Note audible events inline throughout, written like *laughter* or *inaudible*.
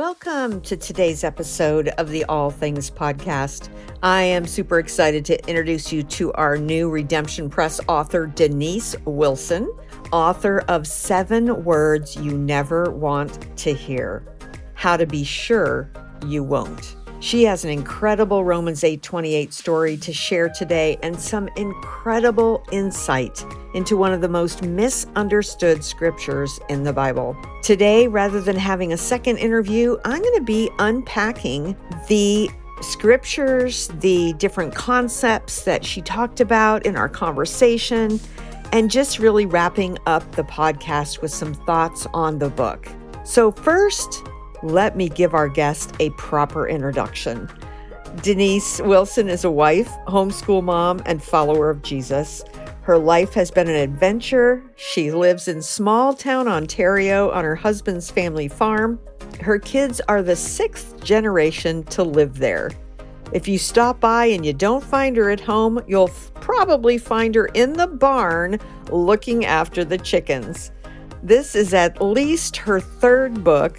Welcome to today's episode of the All Things Podcast. I am super excited to introduce you to our new Redemption Press author, Denise Wilson, author of Seven Words You Never Want to Hear How to Be Sure You Won't. She has an incredible Romans 8:28 story to share today and some incredible insight into one of the most misunderstood scriptures in the Bible. Today, rather than having a second interview, I'm going to be unpacking the scriptures, the different concepts that she talked about in our conversation, and just really wrapping up the podcast with some thoughts on the book. So, first, let me give our guest a proper introduction. Denise Wilson is a wife, homeschool mom, and follower of Jesus. Her life has been an adventure. She lives in small town Ontario on her husband's family farm. Her kids are the sixth generation to live there. If you stop by and you don't find her at home, you'll probably find her in the barn looking after the chickens. This is at least her third book,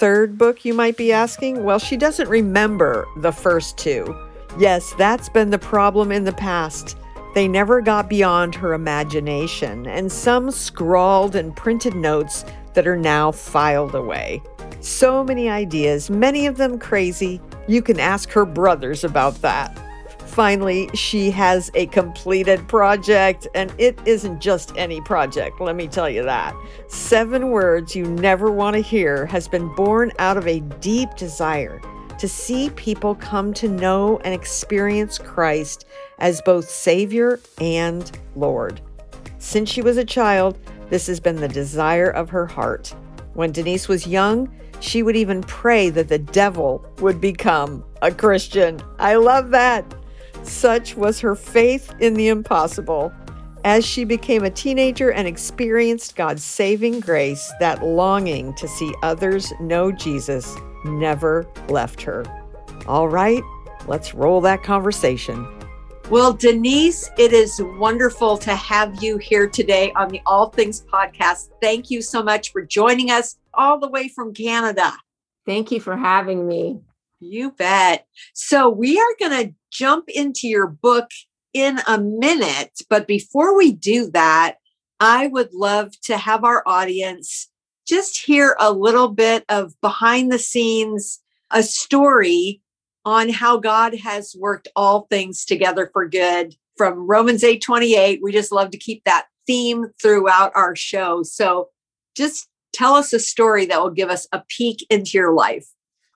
third book, you might be asking? Well, she doesn't remember the first two. Yes, that's been the problem in the past. They never got beyond her imagination, and some scrawled and printed notes that are now filed away. So many ideas, many of them crazy. You can ask her brothers about that. Finally, she has a completed project, and it isn't just any project, let me tell you that. Seven Words You Never Want to Hear has been born out of a deep desire to see people come to know and experience Christ as both Savior and Lord. Since she was a child, this has been the desire of her heart. When Denise was young, she would even pray that the devil would become a Christian. I love that. Such was her faith in the impossible. As she became a teenager and experienced God's saving grace, that longing to see others know Jesus never left her. All right, let's roll that conversation. Well, Denise, it is wonderful to have you here today on the All Things podcast. Thank you so much for joining us all the way from Canada. Thank you for having me. You bet. So, we are going to jump into your book in a minute. But before we do that, I would love to have our audience just hear a little bit of behind the scenes, a story on how God has worked all things together for good from Romans 8 28. We just love to keep that theme throughout our show. So just tell us a story that will give us a peek into your life.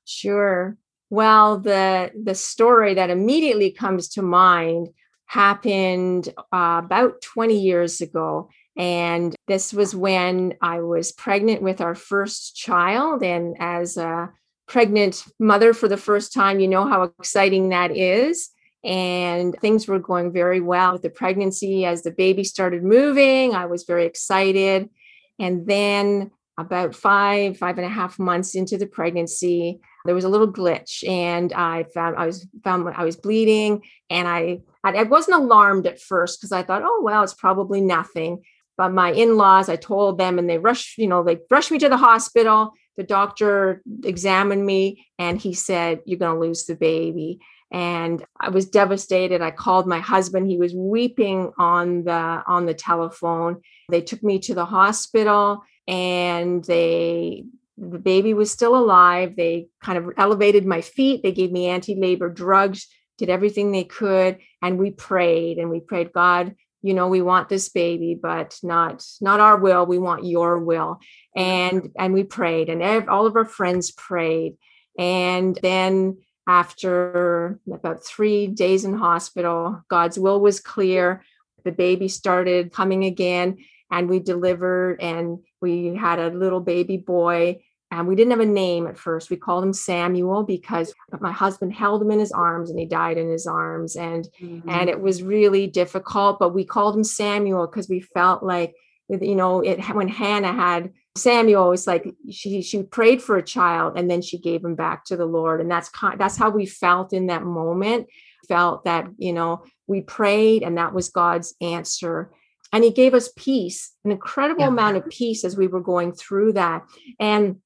Sure. Well, the the story that immediately comes to mind happened uh, about 20 years ago. And this was when I was pregnant with our first child. And as a pregnant mother for the first time, you know how exciting that is. And things were going very well with the pregnancy. As the baby started moving, I was very excited. And then, about five, five and a half months into the pregnancy, there was a little glitch and i found i was found i was bleeding and i i wasn't alarmed at first because i thought oh well it's probably nothing. But my in-laws i told them and they rushed you know they rushed me to the hospital. The doctor examined me and he said you're going to lose the baby. And i was devastated. I called my husband. He was weeping on the on the telephone. They took me to the hospital and they the baby was still alive. They kind of elevated my feet. They gave me anti labor drugs, did everything they could. And we prayed and we prayed, God, you know, we want this baby, but not not our will. We want your will. And and we prayed, and ev- all of our friends prayed. And then after about three days in hospital, God's will was clear. The baby started coming again and we delivered and we had a little baby boy and we didn't have a name at first we called him samuel because my husband held him in his arms and he died in his arms and mm-hmm. and it was really difficult but we called him samuel because we felt like you know it when hannah had samuel was like she she prayed for a child and then she gave him back to the lord and that's kind that's how we felt in that moment felt that you know we prayed and that was god's answer and he gave us peace an incredible yeah. amount of peace as we were going through that and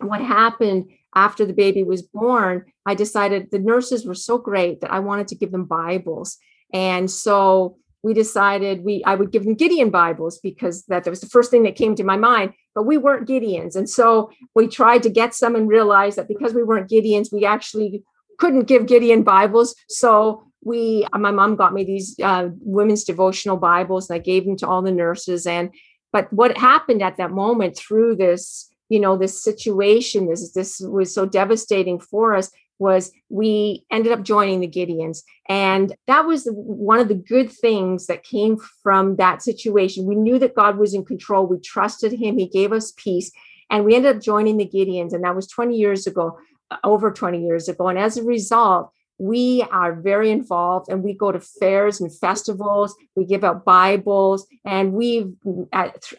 what happened after the baby was born, I decided the nurses were so great that I wanted to give them Bibles. And so we decided we I would give them Gideon Bibles because that, that was the first thing that came to my mind. But we weren't Gideons, and so we tried to get some and realized that because we weren't Gideons, we actually couldn't give Gideon Bibles. So we, my mom got me these uh, women's devotional Bibles, and I gave them to all the nurses. And but what happened at that moment through this you know this situation this this was so devastating for us was we ended up joining the gideons. And that was one of the good things that came from that situation. We knew that god was in control. We trusted him. He gave us peace and we ended up joining the gideons and that was 20 years ago over 20 years ago. And as a result we are very involved and we go to fairs and festivals we give out bibles and we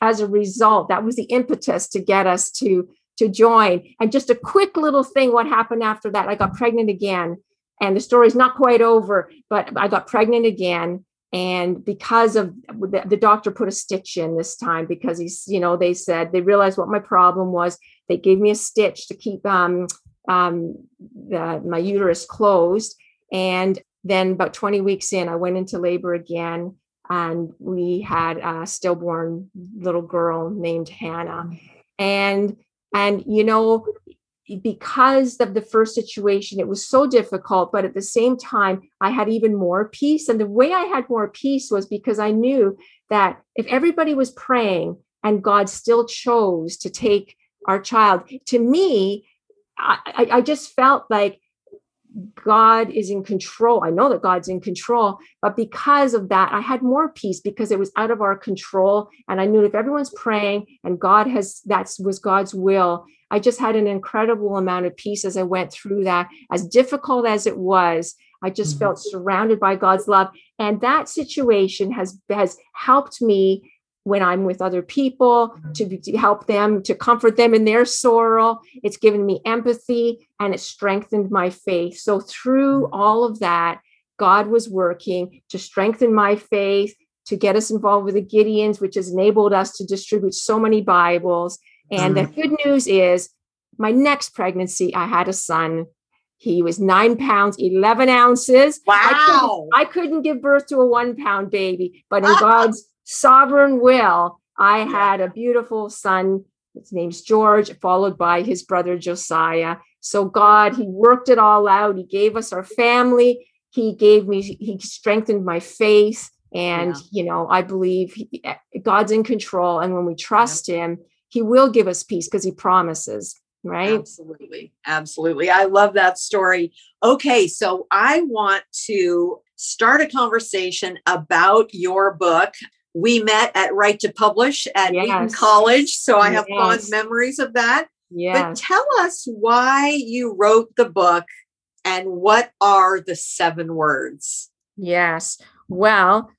as a result that was the impetus to get us to to join. And just a quick little thing what happened after that i got pregnant again and the story's not quite over but i got pregnant again and because of the, the doctor put a stitch in this time because he's you know they said they realized what my problem was. They gave me a stitch to keep um um, the, my uterus closed. And then about 20 weeks in, I went into labor again, and we had a stillborn little girl named Hannah. And and you know, because of the first situation, it was so difficult, but at the same time, I had even more peace. And the way I had more peace was because I knew that if everybody was praying and God still chose to take our child, to me, I, I just felt like God is in control. I know that God's in control, but because of that, I had more peace because it was out of our control. And I knew if everyone's praying and God has, that was God's will. I just had an incredible amount of peace as I went through that. As difficult as it was, I just mm-hmm. felt surrounded by God's love. And that situation has, has helped me when I'm with other people mm-hmm. to, to, help them, to comfort them in their sorrow. It's given me empathy and it strengthened my faith. So, through mm-hmm. all of that, God was working to strengthen my faith, to get us involved with the Gideons, which has enabled us to distribute so many Bibles. And mm-hmm. the good news is, my next pregnancy, I had a son. He was nine pounds, 11 ounces. Wow. I couldn't, I couldn't give birth to a one pound baby, but in ah! God's sovereign will, I had a beautiful son. His name's George, followed by his brother Josiah. So God, He worked it all out. He gave us our family. He gave me, He strengthened my faith. And, yeah. you know, I believe he, eh, God's in control. And when we trust yeah. Him, He will give us peace because He promises, right? Absolutely. Absolutely. I love that story. Okay. So I want to start a conversation about your book we met at Write to Publish at yes. Wheaton College. So I have yes. fond memories of that. Yes. But tell us why you wrote the book and what are the seven words? Yes. Well,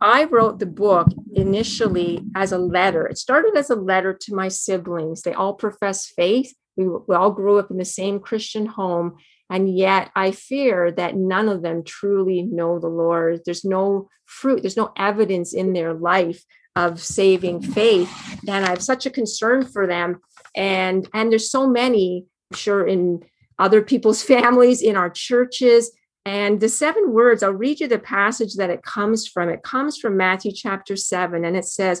I wrote the book initially as a letter. It started as a letter to my siblings. They all profess faith. We, we all grew up in the same Christian home. And yet I fear that none of them truly know the Lord. There's no fruit, there's no evidence in their life of saving faith. And I have such a concern for them. And and there's so many, I'm sure, in other people's *laughs* families, in our churches. And the seven words, I'll read you the passage that it comes from. It comes from Matthew chapter 7, and it says,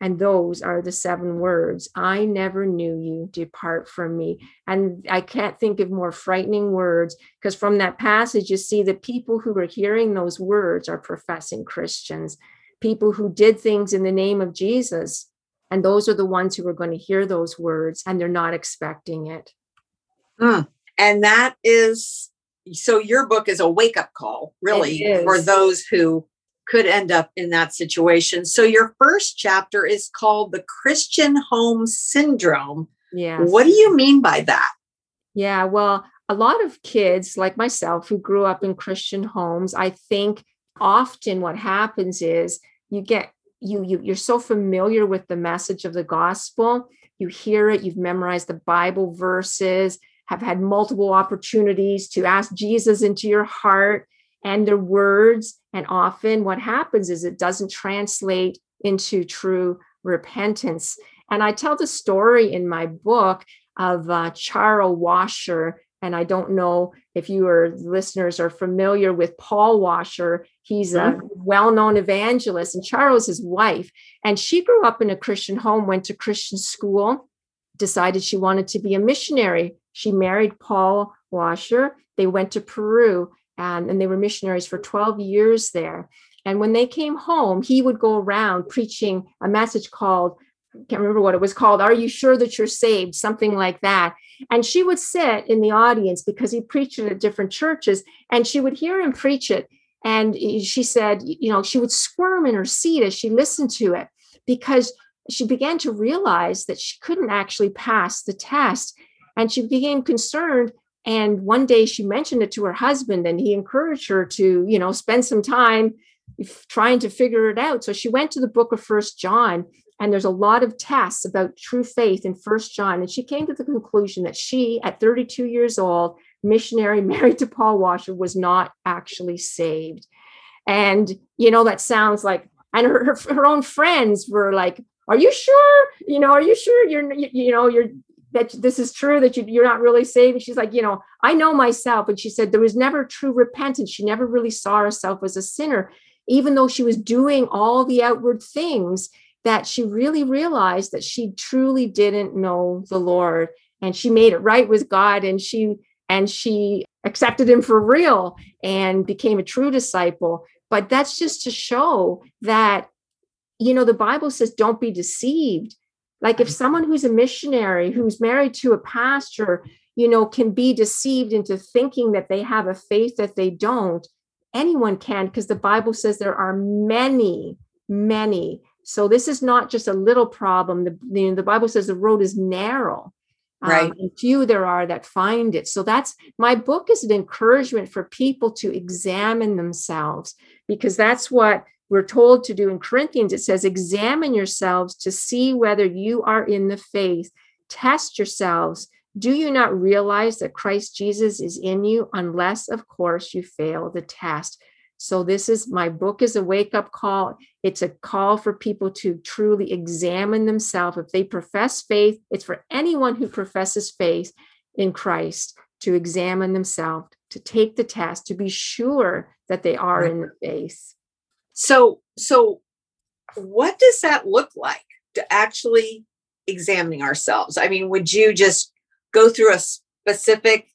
And those are the seven words I never knew you, depart from me. And I can't think of more frightening words because from that passage, you see the people who are hearing those words are professing Christians, people who did things in the name of Jesus. And those are the ones who are going to hear those words and they're not expecting it. Mm. And that is so your book is a wake up call, really, for those who could end up in that situation. So your first chapter is called the Christian Home Syndrome. Yeah. What do you mean by that? Yeah, well, a lot of kids like myself who grew up in Christian homes, I think often what happens is you get you, you you're so familiar with the message of the gospel you hear it you've memorized the bible verses have had multiple opportunities to ask jesus into your heart and their words and often what happens is it doesn't translate into true repentance and i tell the story in my book of uh, Charo Washer and I don't know if you or listeners are familiar with Paul Washer. He's a mm-hmm. well known evangelist, and Charo, his wife. And she grew up in a Christian home, went to Christian school, decided she wanted to be a missionary. She married Paul Washer. They went to Peru, and, and they were missionaries for 12 years there. And when they came home, he would go around preaching a message called, I can't remember what it was called, Are You Sure That You're Saved? Something like that. And she would sit in the audience because he preached it at different churches, and she would hear him preach it. And she said, you know, she would squirm in her seat as she listened to it because she began to realize that she couldn't actually pass the test. And she became concerned. And one day she mentioned it to her husband, and he encouraged her to, you know, spend some time trying to figure it out. So she went to the book of First John and there's a lot of tests about true faith in first john. And she came to the conclusion that she at 32 years old missionary *laughs* married to paul washer was not actually saved. And you know that sounds like and her, her, her own friends were like are you sure? You know are you sure you're you, you know you're that this is true that you, you're not really saved. She's like you know i know myself. And she said there was never true repentance. She never really saw herself as a sinner even though she was doing all the outward things that she really realized that she truly didn't know the Lord. And she made it right with God and she and she accepted him for real and became a true disciple. But that's just to show that you know the bible says don't be deceived like if someone who's a missionary who's married to a pastor you know can be deceived into thinking that they have a faith that they don't anyone can because the bible says there are many many so this is not just a little problem. The, the, the Bible says the road is narrow. Um, right. Um, and few there are that find it. So that's my book is an encouragement for people to examine themselves because that's what we're told to do in Corinthians. It says, examine yourselves to see whether you are in the faith. Test yourselves. Do you not realize that Christ Jesus is in you, unless, of course, you fail the test? So this is my book is a wake up call. It's a call for people to truly examine themselves. If they profess faith, it's for anyone who professes faith in Christ to examine themselves, to take the test, to be sure that they are in the faith. So so what does that look like to actually examining ourselves? I mean, would you just go through a specific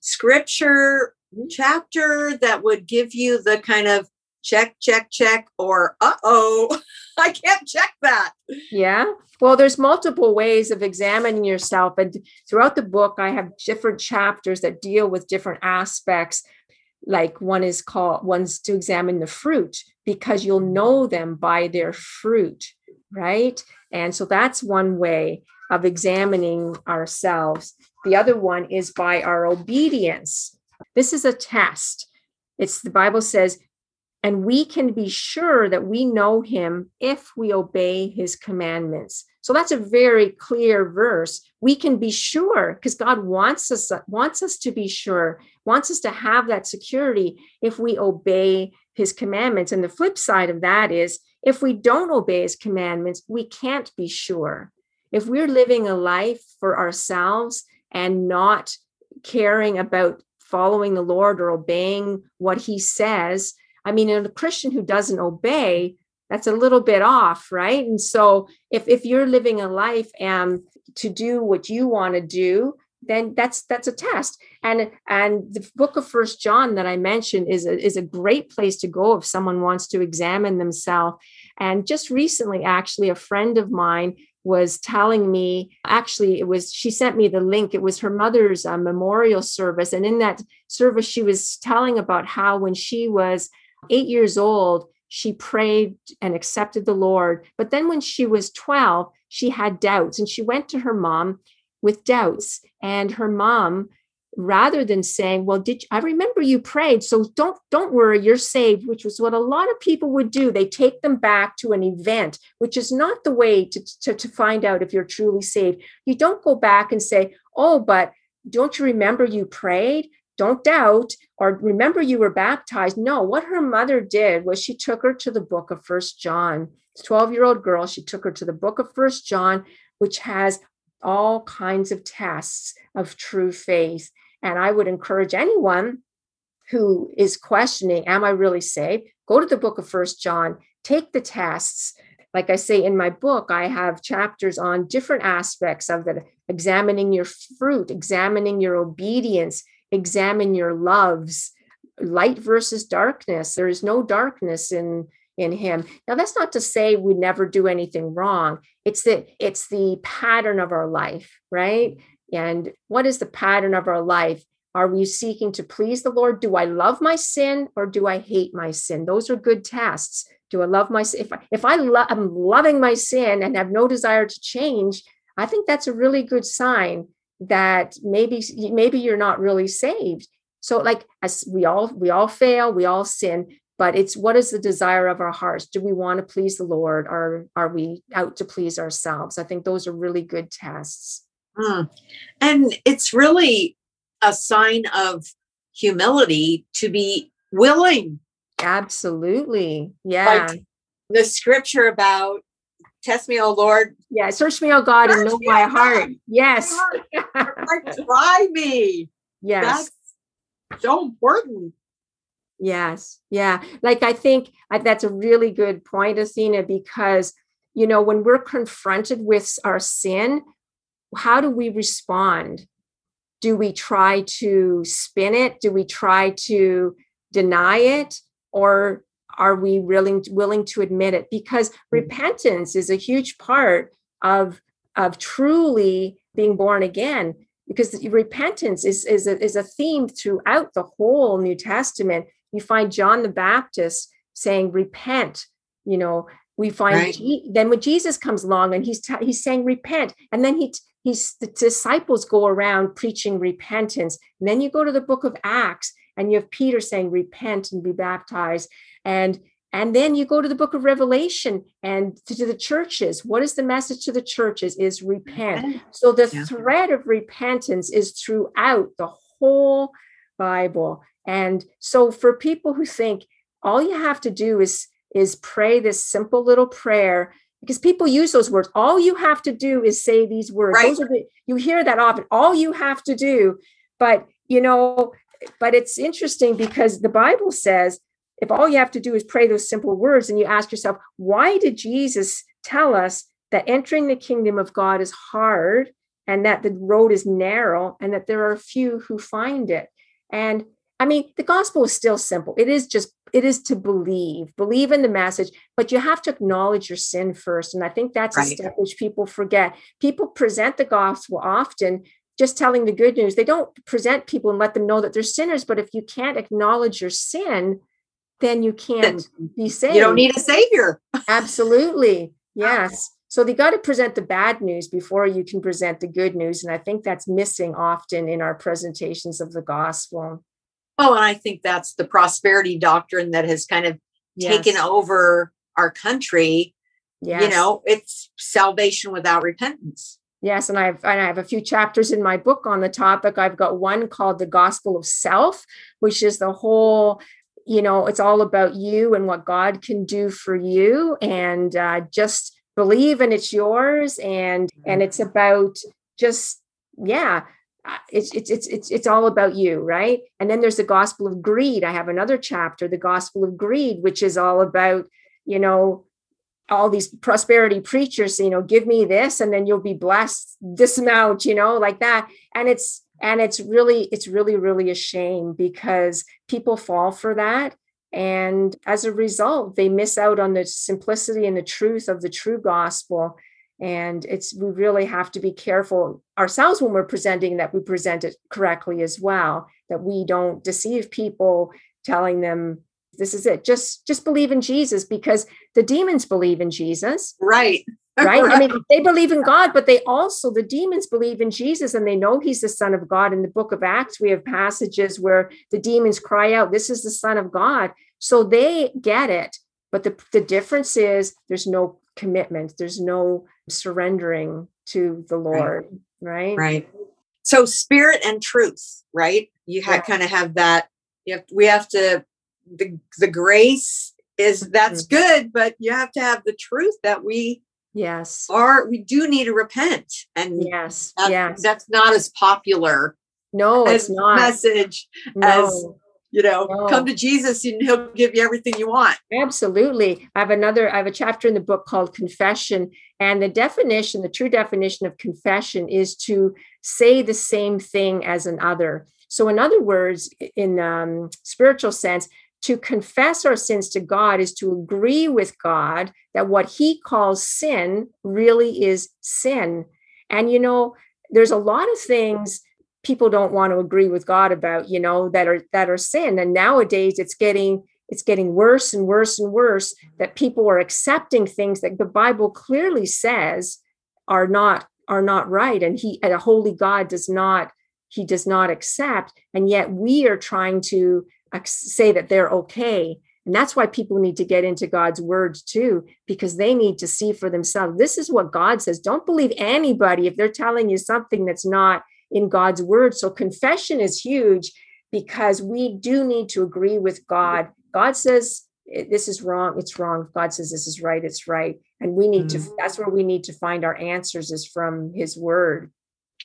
scripture chapter that would give you the kind of check, check, check, or uh oh, *laughs* I can't check that. Yeah. Well, there's multiple ways of examining yourself. And throughout the book, I have different chapters that deal with different aspects. Like one is called, one's to examine the fruit because you'll mm-hmm. know them by their fruit, right? And so that's one way of examining ourselves. The other one is by our obedience. This is a test. It's the Bible says, and we can be sure that we know him if we obey his commandments. So that's a very clear verse. We can be sure because God wants us wants us to be sure, wants us to have that security if we obey his commandments. And the flip side of that is if we don't obey his commandments, we can't be sure. If we're living a life for ourselves and not caring about following the Lord or obeying what he says. I mean, a Christian who doesn't obey, that's a little bit off, right? And so if, if you're living a life and to do what you want to do, then that's that's a test. And and the book of First John that I mentioned is a, is a great place to go if someone wants to examine themselves. And just recently, actually, a friend of mine was telling me actually it was she sent me the link it was her mother's uh, memorial service and in that service she was telling about how when she was 8 years old she prayed and accepted the lord but then when she was 12 she had doubts and she went to her mom with doubts. And her mom rather than saying well did you, i remember you prayed so don't don't worry you're saved which was what a lot of people would do. They take them back to an event which is not the way to, to, to find out if you're truly saved. You don't go back and say oh but don't you remember you prayed? Don't doubt or remember you were baptized. No what her mother did was she took her to the book of first john. 12 year old girl she took her to the book of first john which has all kinds of tests of true faith and I would encourage anyone who is questioning, Am I really saved? Go to the book of First John, take the tests. Like I say in my book, I have chapters on different aspects of that examining your fruit, examining your obedience, examine your loves, light versus darkness. There is no darkness in in him. Now that's not to say we never do anything wrong. It's that it's the pattern of our life, right? And what is the pattern of our life? Are we seeking to please the Lord? Do I love my sin or do I hate my sin? Those are good tests. Do I love my? If I, if I lo- I'm loving my sin and have no desire to change, I think that's a really good sign that maybe maybe you're not really saved. So like as we all we all fail, we all sin, but it's what is the desire of our hearts? Do we want to please the Lord or are we out to please ourselves? I think those are really good tests. Mm. And it's really a sign of humility to be willing. Absolutely. Yeah. Like the scripture about test me, oh Lord. Yeah, search me, oh God, search and know my heart. *laughs* God. Yes. Try me. Yes. That's so important. Yes. Yeah. Like I think that's a really good point, Athena, because you know, when we're confronted with our sin, how do we respond? Do we try to spin it? Do we try to deny it? Or are we willing, willing to admit it? Because mm-hmm. repentance is a huge part of, of truly being born again. Because repentance is, is, a, is a theme throughout the whole New Testament. You find John the Baptist saying, Repent, you know, we find right. G- then when jesus comes along and he's t- he's saying repent and then he t- he's the disciples go around preaching repentance. And then you go to the book of acts and you have peter saying repent and be baptized. And and then you go to the book of revelation and to, to the churches. What is the message to the churches? Is repent. So the yeah. thread of repentance is throughout the whole bible and so for people who think all you have to do is is pray this simple little prayer because people use those words. All you have to do is say these words. Right. The, you hear that often. All you have to do, but you know, but it's interesting because the Bible says if all you have to do is pray those simple words, and you ask yourself, why did Jesus tell us that entering the kingdom of God is hard and that the road is narrow and that there are few who find it? And I mean, the gospel is still simple. It is just, it is to believe, believe in the message, but you have to acknowledge your sin first. And I think that's right. a step which people forget. People present the gospel often just telling the good news. They don't present people and let them know that they're sinners. But if you can't acknowledge your sin, then you can't be saved. You don't need a savior. Absolutely. *laughs* Yes. So they got to present the bad news before you can present the good news. And I think that's missing often in our presentations of the gospel. Oh, and I think that's the prosperity doctrine that has kind of yes. taken over our country. Yes. You know, it's salvation without repentance. Yes, and I've and I have a few chapters in my book on the topic. I've got one called the Gospel of Self, which is the whole you know it's all about you and what god can do for you and uh, just believe and it's yours and and it's about just yeah it's it's it's it's it's all about you right? And then there's the gospel of greed. I have another chapter the gospel of greed which is all about you know all these prosperity preachers you know give me this and then you'll be blessed this amount you know like that. And it's and it's really it's really really a shame because people fall for that. And as a result they miss out on the simplicity and the truth of the true gospel and it's we really have to be careful ourselves when we're presenting that we present it correctly as well that we don't deceive people telling them this is it just just believe in jesus because the demons believe in jesus right *laughs* right? I mean, they believe in God, but they also, the demons believe in Jesus and they know he's the Son of God. In the book of Acts, we have passages where the demons cry out, This is the Son of God. So they get it. But the, the difference is there's no commitment, there's no surrendering to the Lord, right? Right. right. So spirit and truth, right? You yeah. kind of have that. You have, we have to, the, the grace is that's mm-hmm. good, but you have to have the truth that we yes are we do need to repent and yes that, yes that's not as popular no *laughs* it's not message no. as you know no. come to jesus and he'll give you everything you want absolutely i have another i have a chapter in the book called confession and the definition the true definition of confession is to say the same thing as another so in other words in um, spiritual sense to confess our sins to God is to agree with God that what he calls sin really is sin. And, you know, there's a lot of things people don't want to agree with God about, you know, that are that are sin. And nowadays it's getting it's getting worse and worse and worse that people are accepting things that the Bible clearly says are not are not right. And he and a holy God does not he does not accept. And yet we are trying to say that they're okay. And that's why people need to get into God's word too, because they need to see for themselves. This is what God says. Don't believe anybody if they're telling you something that's not in God's word. So confession is huge because we do need to agree with God. God says this is wrong, it's wrong. God says this is right, it's right. And we need mm-hmm. to, that's where we need to find our answers is from his word.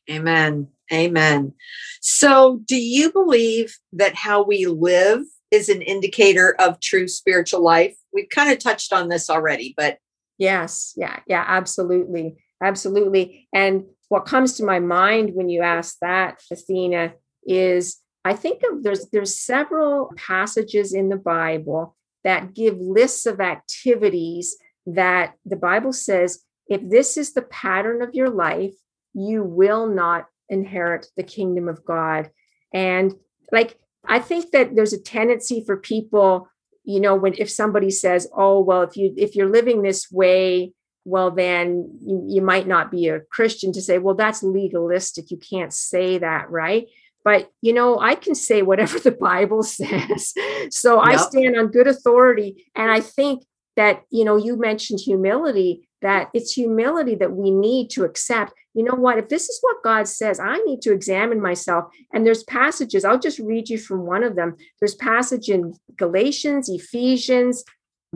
Amen. Amen. So, do you believe that how we live is an indicator of true spiritual life? We've kind of touched on this already, but yes, yeah, yeah, absolutely. Absolutely. And what comes to my mind when you ask that, Athena, is I think of there's there's several passages in the Bible that give lists of activities that the Bible says if this is the pattern of your life, you will not inherit the kingdom of God. And like, I think that there's a tendency for people, you know, when if somebody says, oh, well, if you if you're living this way, well, then you, you might not be a Christian to say, well, that's legalistic. You can't say that, right? But you know, I can say whatever *laughs* the Bible says. so yep. I stand on good authority. And I think that, you know, you mentioned humility that it's humility that we need to accept. You know what? If this is what God says, I need to examine myself. And there's passages, I'll just read you from one of them. There's passage in Galatians, Ephesians,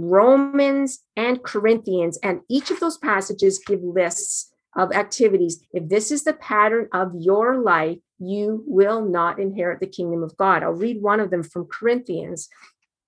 Romans, and Corinthians. And each of those passages give lists of activities. If this is the pattern of your life, you will not inherit the kingdom of God. I'll read one of them from Corinthians.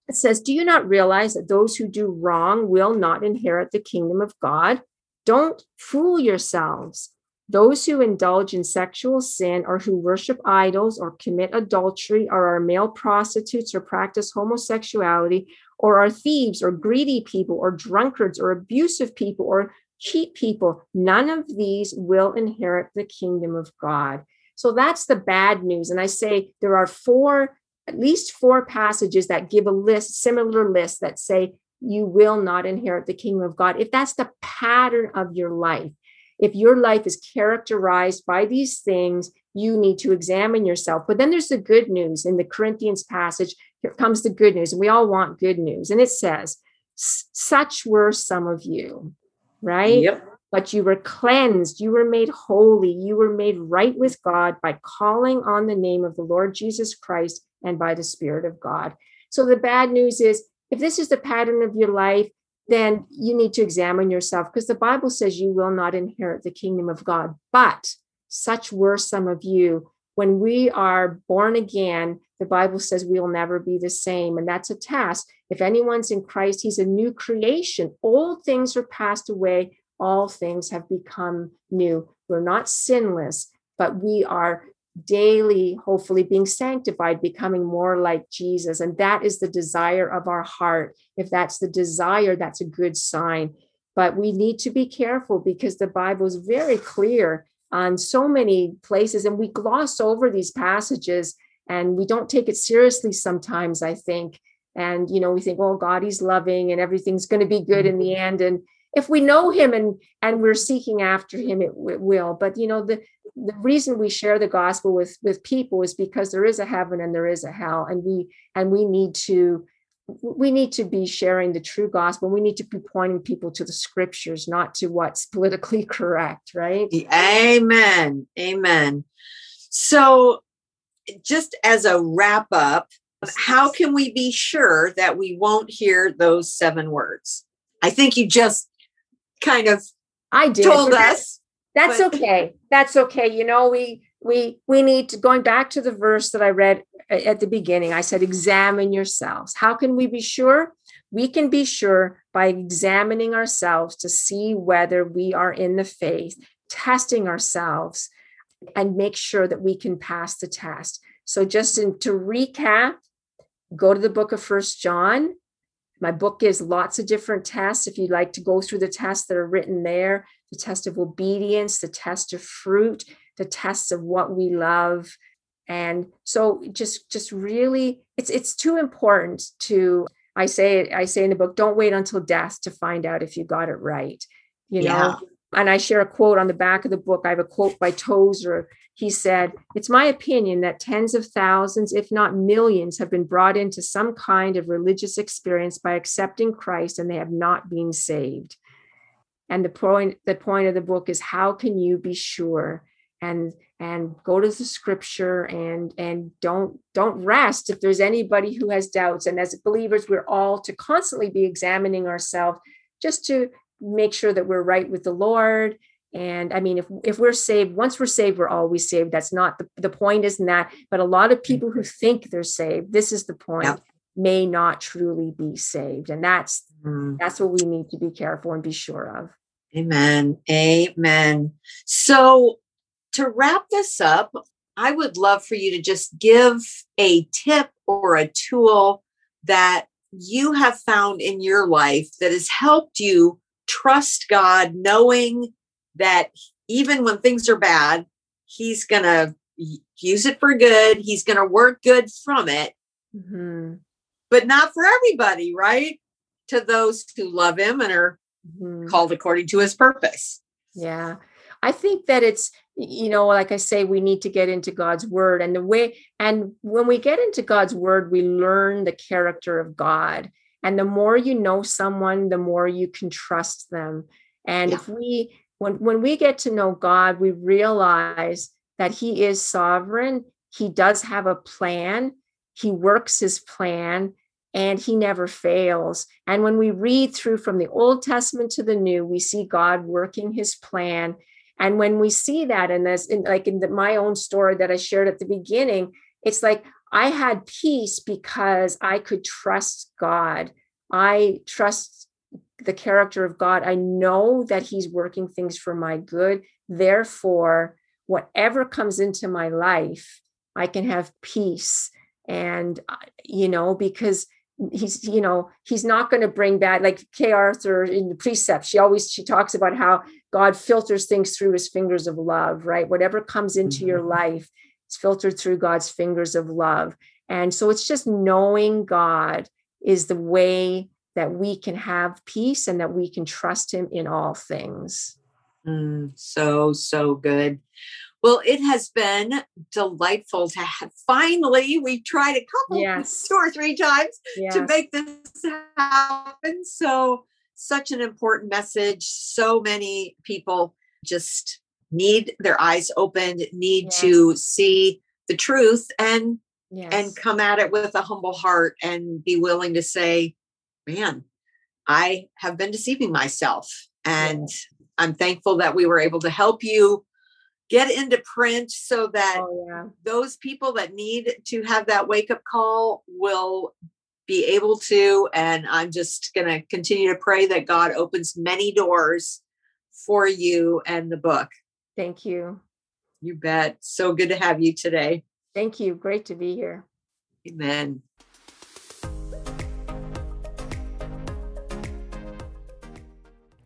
It says, Do you not realize that those who do wrong will not inherit the kingdom of God? Don't fool yourselves. Those who indulge in sexual sin or who worship idols or commit adultery or are male prostitutes or practice homosexuality or are thieves or greedy people or drunkards or abusive people or cheat people, none of these will inherit the kingdom of God. So that's the bad news. And I say there are four at least four passages that give a list, similar list that say you will not inherit the kingdom of God. If that's the pattern of your life, if your life is characterized by these things, you need to examine yourself. But then there's the good news in the Corinthians passage. Here comes the good news, and we all want good news. And it says, Such were some of you, right? Yep but you were cleansed, you were made holy, you were made right with God by calling on the name of the Lord Jesus Christ and by the Spirit of God. So the bad news is if this is the pattern of your life, then you need to examine yourself because the Bible says you will not inherit the kingdom of God. But such were some of you. When we are born again, the Bible says we will never be the same. And that's a task. If anyone's in Christ, he's a new creation. Old things are passed away all things have become new. We're not sinless, but we are daily, hopefully, being sanctified, becoming more like Jesus. And that is the desire of our heart. If that's the desire, that's a good sign. But we need to be careful because the Bible is very clear on so many places, and we gloss over these passages and we don't take it seriously sometimes, I think. And, you know, we think, oh, God, He's loving and everything's going to be good in the mm-hmm. end. And if we know him and and we're seeking after him it, it, will but you know the the reason we share the gospel with with people is because there is a heaven and there is a hell and we and we need to we need to be sharing the true gospel we need to be pointing people to the scriptures not to what's politically *laughs* correct right amen amen so just as a wrap up how can we be sure that we won't hear those seven words i think you just kind of I did told us. That's but... okay. That's okay. You know, we we we need to going back to the verse that I read at the beginning. I said, examine yourselves. How can we be sure? We can be sure by examining ourselves to see whether we are in the faith, testing ourselves, and make sure that we can pass the test. So, just in, to recap, go to the book of First John, my book gives lots of different tests. If you'd like to go through the tests that are written there, the test of obedience, the test of fruit, the tests of what we love. And so just just really it's it's too important to I say I say in the book, don't wait until death to find out if you got it right. You know, yeah. And I share a quote on the back of the book. I have a quote by Tozer he said, It's my opinion that tens of thousands, if not millions, have been brought into some kind of religious experience by accepting Christ and they have not been saved. And the point, the point of the book is how can you be sure? And and go to the scripture and and don't don't rest if there's anybody who has doubts. And as believers, we're all to constantly be examining ourselves just to make sure that we're right with the Lord and I mean, if if we're saved, once we're saved, we're always saved. That's not the, the point, isn't that? But a lot of people who think they're saved, this is the point, may not truly be saved. And that's mm. that's what we need to be careful and be sure of. Amen. Amen. So to wrap this up, I would love for you to just give a tip or a tool that you have found in your life that has helped you trust God, knowing that even when things are bad, he's going to use it for good. He's going to work good from it. Mm-hmm. But not for everybody, right? To those who love him and are mm-hmm. called according to his purpose. Yeah. I think that it's, you know, like I say, we need to get into God's word. And the way, and when we get into God's word, we learn the character of God. And the more you know someone, the more you can trust them. And yeah. if we when when we get to know God, we realize that He is sovereign. He does have a plan. He works His plan, and He never fails. And when we read through from the Old Testament to the New, we see God working His plan. And when we see that, in this, in, like in the, my own story that I shared at the beginning, it's like I had peace because I could trust God. I trust the character of God. I know that He's working things for my good. Therefore, whatever comes into my life, I can have peace. And, uh, you know, because he's you know he's not going to bring bad like kay arthur in the precept she always she talks about how god filters things through his fingers of love right whatever comes into mm-hmm. your life it's filtered through god's fingers of love and so it's just knowing god is the way that we can have peace and that we can trust him in all things. Mm, so, so good. Well, it has been delightful to have finally, we've tried a couple, yes. *laughs* two or three times yes. to make this happen. So, such an important message. So many people just need their eyes opened, need yes. to see the truth and and come at it with a humble heart and be willing to say, man, I have been deceiving myself. And yeah. I'm thankful that we were able to help you get into print so that oh, yeah. those people that need to have that wake up call will be able to. And I'm just going to continue to pray that God opens many doors for you and the book. Thank you. You bet. So good to have you today. Thank you. Great to be here. Amen.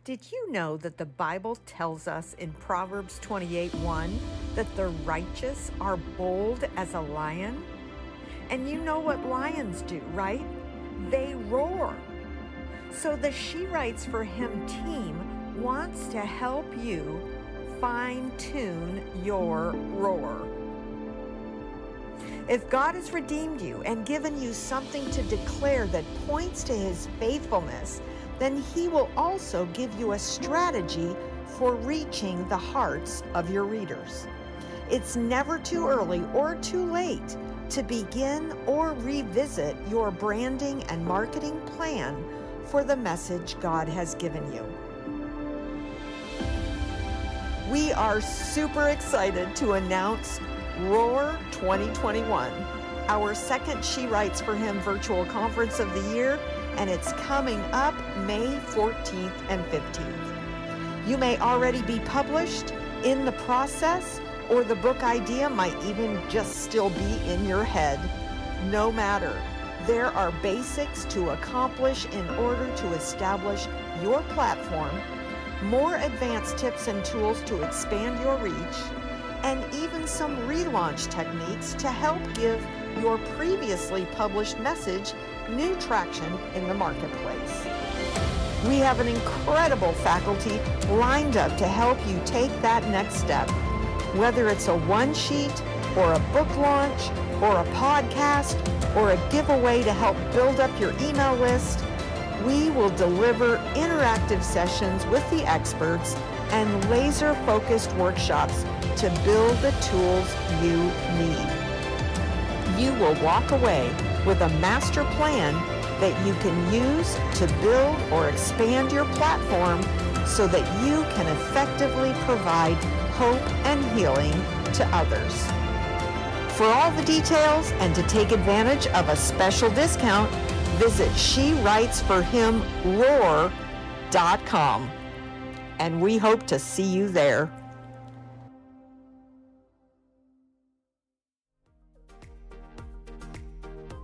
Did you know that the Bible tells us in Proverbs 28 1 that the righteous are bold as a lion? And you know what lions do, right? They roar. So the She Writes for Him team wants to help you fine tune your roar. If God has redeemed you and given you something to declare that points to his faithfulness, then he will also give you a strategy for reaching the hearts of your readers. It's never too early or too late to begin or revisit your branding and marketing plan for the message God has given you. We are super excited to announce Roar 2021, our second She Writes for Him virtual conference of the year, and it's coming up May 14th and 15th. You may already be published, in the process, or the book idea might even just still be in your head. No matter. There are basics to accomplish in order to establish your platform, more advanced tips and tools to expand your reach, and even some relaunch techniques to help give your previously published message new traction in the marketplace. We have an incredible faculty lined up to help you take that next step, whether it's a one sheet or a book launch or a podcast or a giveaway to help build up your email list. We will deliver interactive sessions with the experts and laser focused workshops to build the tools you need. You will walk away with a master plan that you can use to build or expand your platform so that you can effectively provide hope and healing to others. For all the details and to take advantage of a special discount, visit SheWritesForHimRoar.com. And we hope to see you there.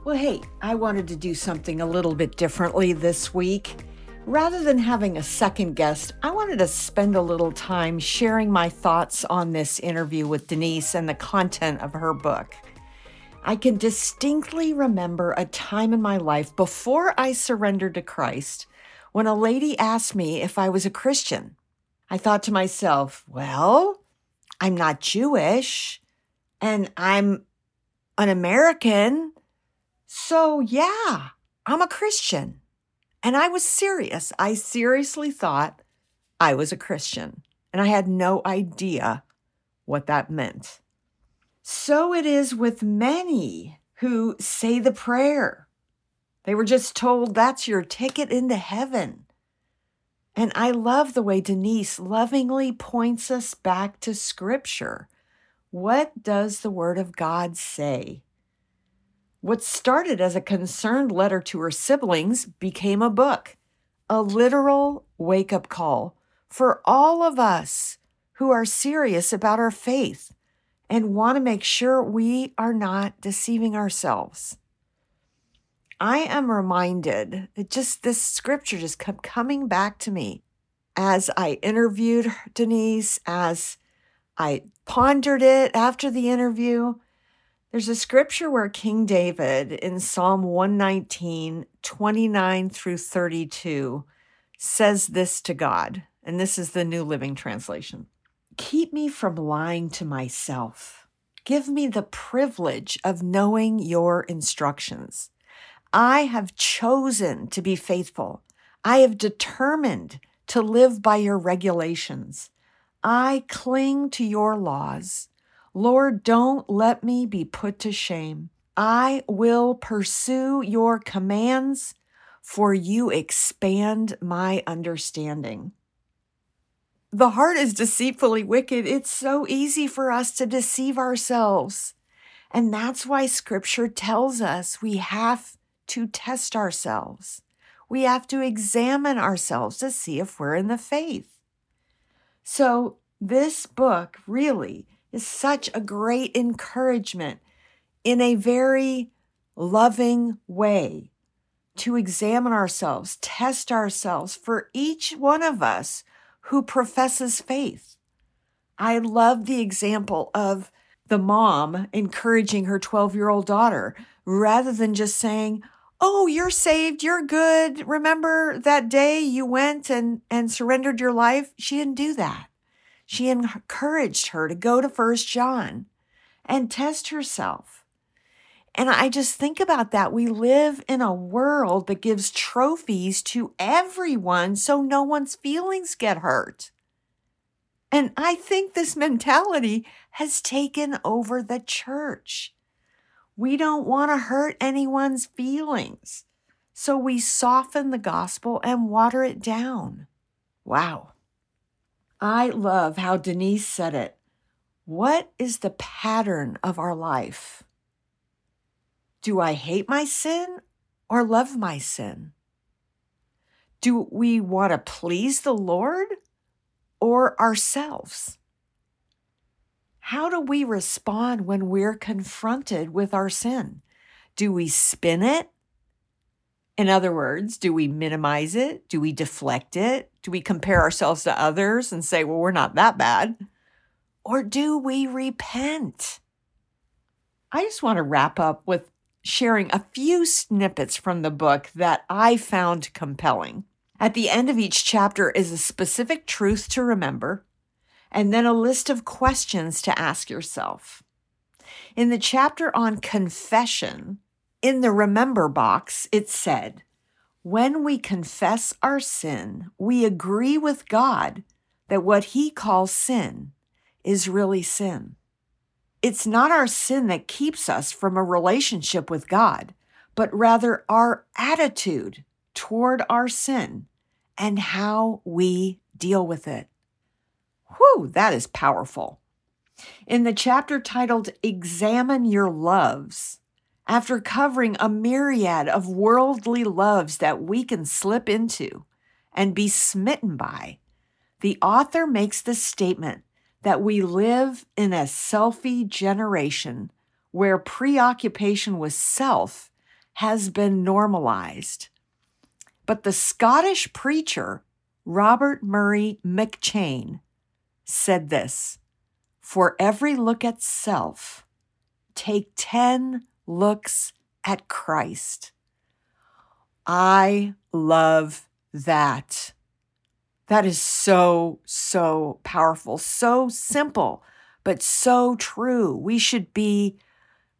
Well, hey, I wanted to do something a little bit differently this week. Rather than having a second guest, I wanted to spend a little time sharing my thoughts on this interview with Denise and the content of her book. I can distinctly remember a time in my life before I surrendered to Christ when a lady asked me if I was a Christian. I thought to myself, well, I'm not Jewish and I'm an American. So, yeah, I'm a Christian. And I was serious. I seriously thought I was a Christian. And I had no idea what that meant. So it is with many who say the prayer. They were just told that's your ticket into heaven. And I love the way Denise lovingly points us back to Scripture. What does the Word of God say? What started as a concerned letter to her siblings became a book, a literal wake up call for all of us who are serious about our faith and want to make sure we are not deceiving ourselves. I am reminded that just this scripture just kept coming back to me as I interviewed Denise, as I pondered it after the interview. There's a scripture where King David in Psalm 119, 29 through 32 says this to God, and this is the New Living Translation Keep me from lying to myself. Give me the privilege of knowing your instructions. I have chosen to be faithful. I have determined to live by your regulations. I cling to your laws. Lord, don't let me be put to shame. I will pursue your commands, for you expand my understanding. The heart is deceitfully wicked. It's so easy for us to deceive ourselves. And that's why scripture tells us we have to test ourselves. We have to examine ourselves to see if we're in the faith. So, this book really is such a great encouragement in a very loving way to examine ourselves, test ourselves for each one of us who professes faith. I love the example of the mom encouraging her 12 year old daughter rather than just saying, oh, you're saved, you're good. Remember that day you went and, and surrendered your life? She didn't do that. She encouraged her to go to First John and test herself. And I just think about that. We live in a world that gives trophies to everyone so no one's feelings get hurt. And I think this mentality has taken over the church. We don't want to hurt anyone's feelings. So we soften the gospel and water it down. Wow. I love how Denise said it. What is the pattern of our life? Do I hate my sin or love my sin? Do we want to please the Lord or ourselves? How do we respond when we're confronted with our sin? Do we spin it? In other words, do we minimize it? Do we deflect it? Do we compare ourselves to others and say, well, we're not that bad? Or do we repent? I just want to wrap up with sharing a few snippets from the book that I found compelling. At the end of each chapter is a specific truth to remember, and then a list of questions to ask yourself. In the chapter on confession, in the remember box, it said, When we confess our sin, we agree with God that what he calls sin is really sin. It's not our sin that keeps us from a relationship with God, but rather our attitude toward our sin and how we deal with it. Whew, that is powerful. In the chapter titled Examine Your Loves, after covering a myriad of worldly loves that we can slip into and be smitten by, the author makes the statement that we live in a selfie generation where preoccupation with self has been normalized. But the Scottish preacher Robert Murray McCheyne said this For every look at self, take 10 looks at Christ. I love that. That is so, so powerful, so simple, but so true. We should be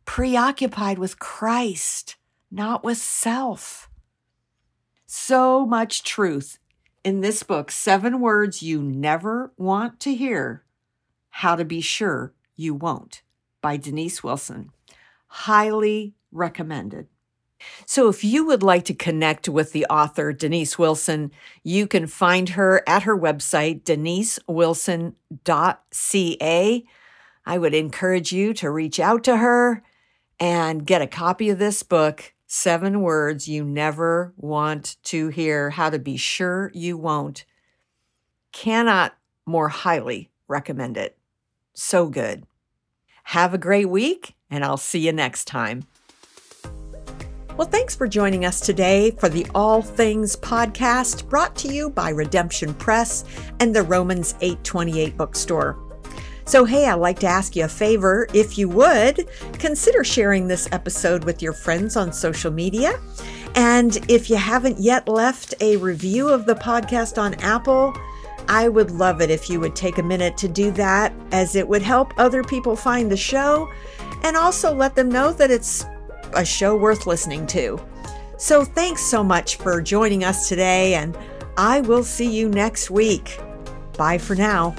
preoccupied with Christ, not with self. So much truth in this book Seven Words You Never Want to Hear How to Be Sure You Won't by Denise Wilson. Highly recommended. So, if you would like to connect with the author, Denise Wilson, you can find her at her website, denisewilson.ca. I would encourage you to reach out to her and get a copy of this book, Seven Words You Never Want to Hear How to Be Sure You Won't. Cannot more highly recommend it. So good. Have a great week, and I'll see you next time. Well, thanks for joining us today for the All Things podcast brought to you by Redemption Press and the Romans 828 bookstore. So, hey, I'd like to ask you a favor. If you would, consider sharing this episode with your friends on social media. And if you haven't yet left a review of the podcast on Apple, I would love it if you would take a minute to do that, as it would help other people find the show and also let them know that it's a show worth listening to. So thanks so much for joining us today, and I will see you next week. Bye for now.